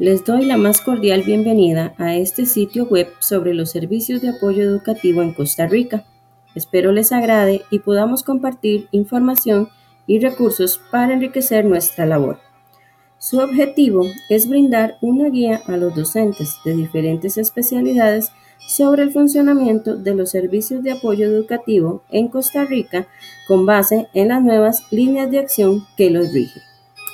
Les doy la más cordial bienvenida a este sitio web sobre los servicios de apoyo educativo en Costa Rica. Espero les agrade y podamos compartir información y recursos para enriquecer nuestra labor. Su objetivo es brindar una guía a los docentes de diferentes especialidades sobre el funcionamiento de los servicios de apoyo educativo en Costa Rica con base en las nuevas líneas de acción que los rigen.